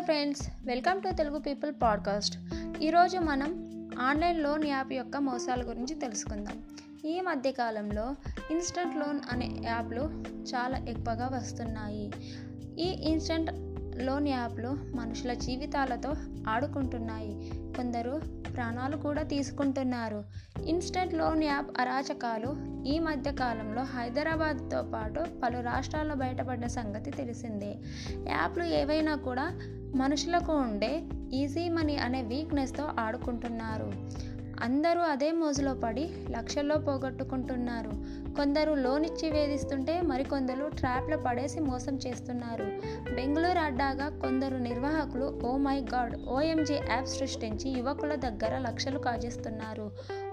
Friends welcome to Telugu people podcast ఈరోజు మనం online loan app యొక్క మోసాల గురించి తెలుసుకుందాం. ఈ మధ్యకాలంలో ఇన్స్టంట్ లోన్ అనే యాప్లు చాలా ఎక్కువగా వస్తున్నాయి. ఈ ఇన్స్టంట్ లోన్ యాప్లు మనుషుల జీవితాలతో ఆడుకుంటున్నాయి. కొందరు ప్రాణాలు కూడా తీసుకుంటున్నారు. ఇన్స్టెంట్ లోన్ యాప్ అరాచకాలు ఈ మధ్య కాలంలో హైదరాబాద్తో పాటు పలు రాష్ట్రాల్లో బయటపడిన సంగతి తెలిసిందే. యాప్లు ఏవైనా కూడా మనుషులకు ఉండే ఈజీ మనీ అనే వీక్నెస్తో ఆడుకుంటున్నారు. అందరూ అదే మోజులో పడి లక్షల్లో పోగొట్టుకుంటున్నారు. కొందరు లోన్ ఇచ్చి వేధిస్తుంటే మరికొందరు ట్రాప్లో పడేసి మోసం చేస్తున్నారు. బెంగళూరు అడ్డాగా కొందరు నిర్వాహకులు oh my God OMG app సృష్టించి యువకుల దగ్గర లక్షలు కాజేస్తున్నారు.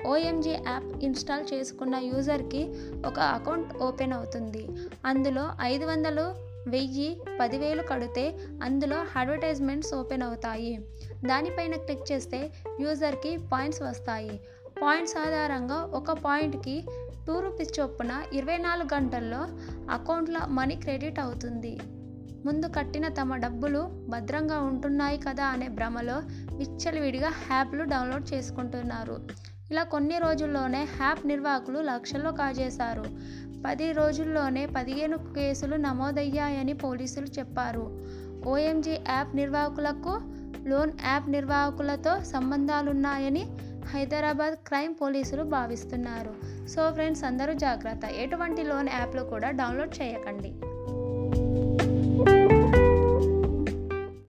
ఓఎంజీ యాప్ ఇన్స్టాల్ చేసుకున్న యూజర్కి ఒక అకౌంట్ ఓపెన్ అవుతుంది. అందులో ఐదు వందలు వెయ్యి పదివేలు కడితే అందులో అడ్వర్టైజ్మెంట్స్ ఓపెన్ అవుతాయి. దానిపైన క్లిక్ చేస్తే యూజర్కి పాయింట్స్ వస్తాయి. పాయింట్స్ ఆధారంగా ఒక పాయింట్కి టూ రూపీస్ చొప్పున ఇరవై నాలుగు గంటల్లో అకౌంట్లో మనీ క్రెడిట్ అవుతుంది. ముందు కట్టిన తమ డబ్బులు భద్రంగా ఉంటున్నాయి కదా అనే భ్రమలో విచ్చలవిడిగా యాప్లు డౌన్లోడ్ చేసుకుంటున్నారు. ఇలా కొన్ని రోజుల్లోనే హ్యాప్ నిర్వాహకులు లక్షల్లో కాజేశారు. పది రోజుల్లోనే పదిహేను కేసులు నమోదయ్యాయని పోలీసులు చెప్పారు. ఓఎంజీ యాప్ నిర్వాహకులకు లోన్ యాప్ నిర్వాహకులతో సంబంధాలున్నాయని హైదరాబాద్ క్రైమ్ పోలీసులు భావిస్తున్నారు. సో ఫ్రెండ్స్ అందరూ జాగ్రత్త. ఎటువంటి లోన్ యాప్లు కూడా డౌన్లోడ్ చేయకండి.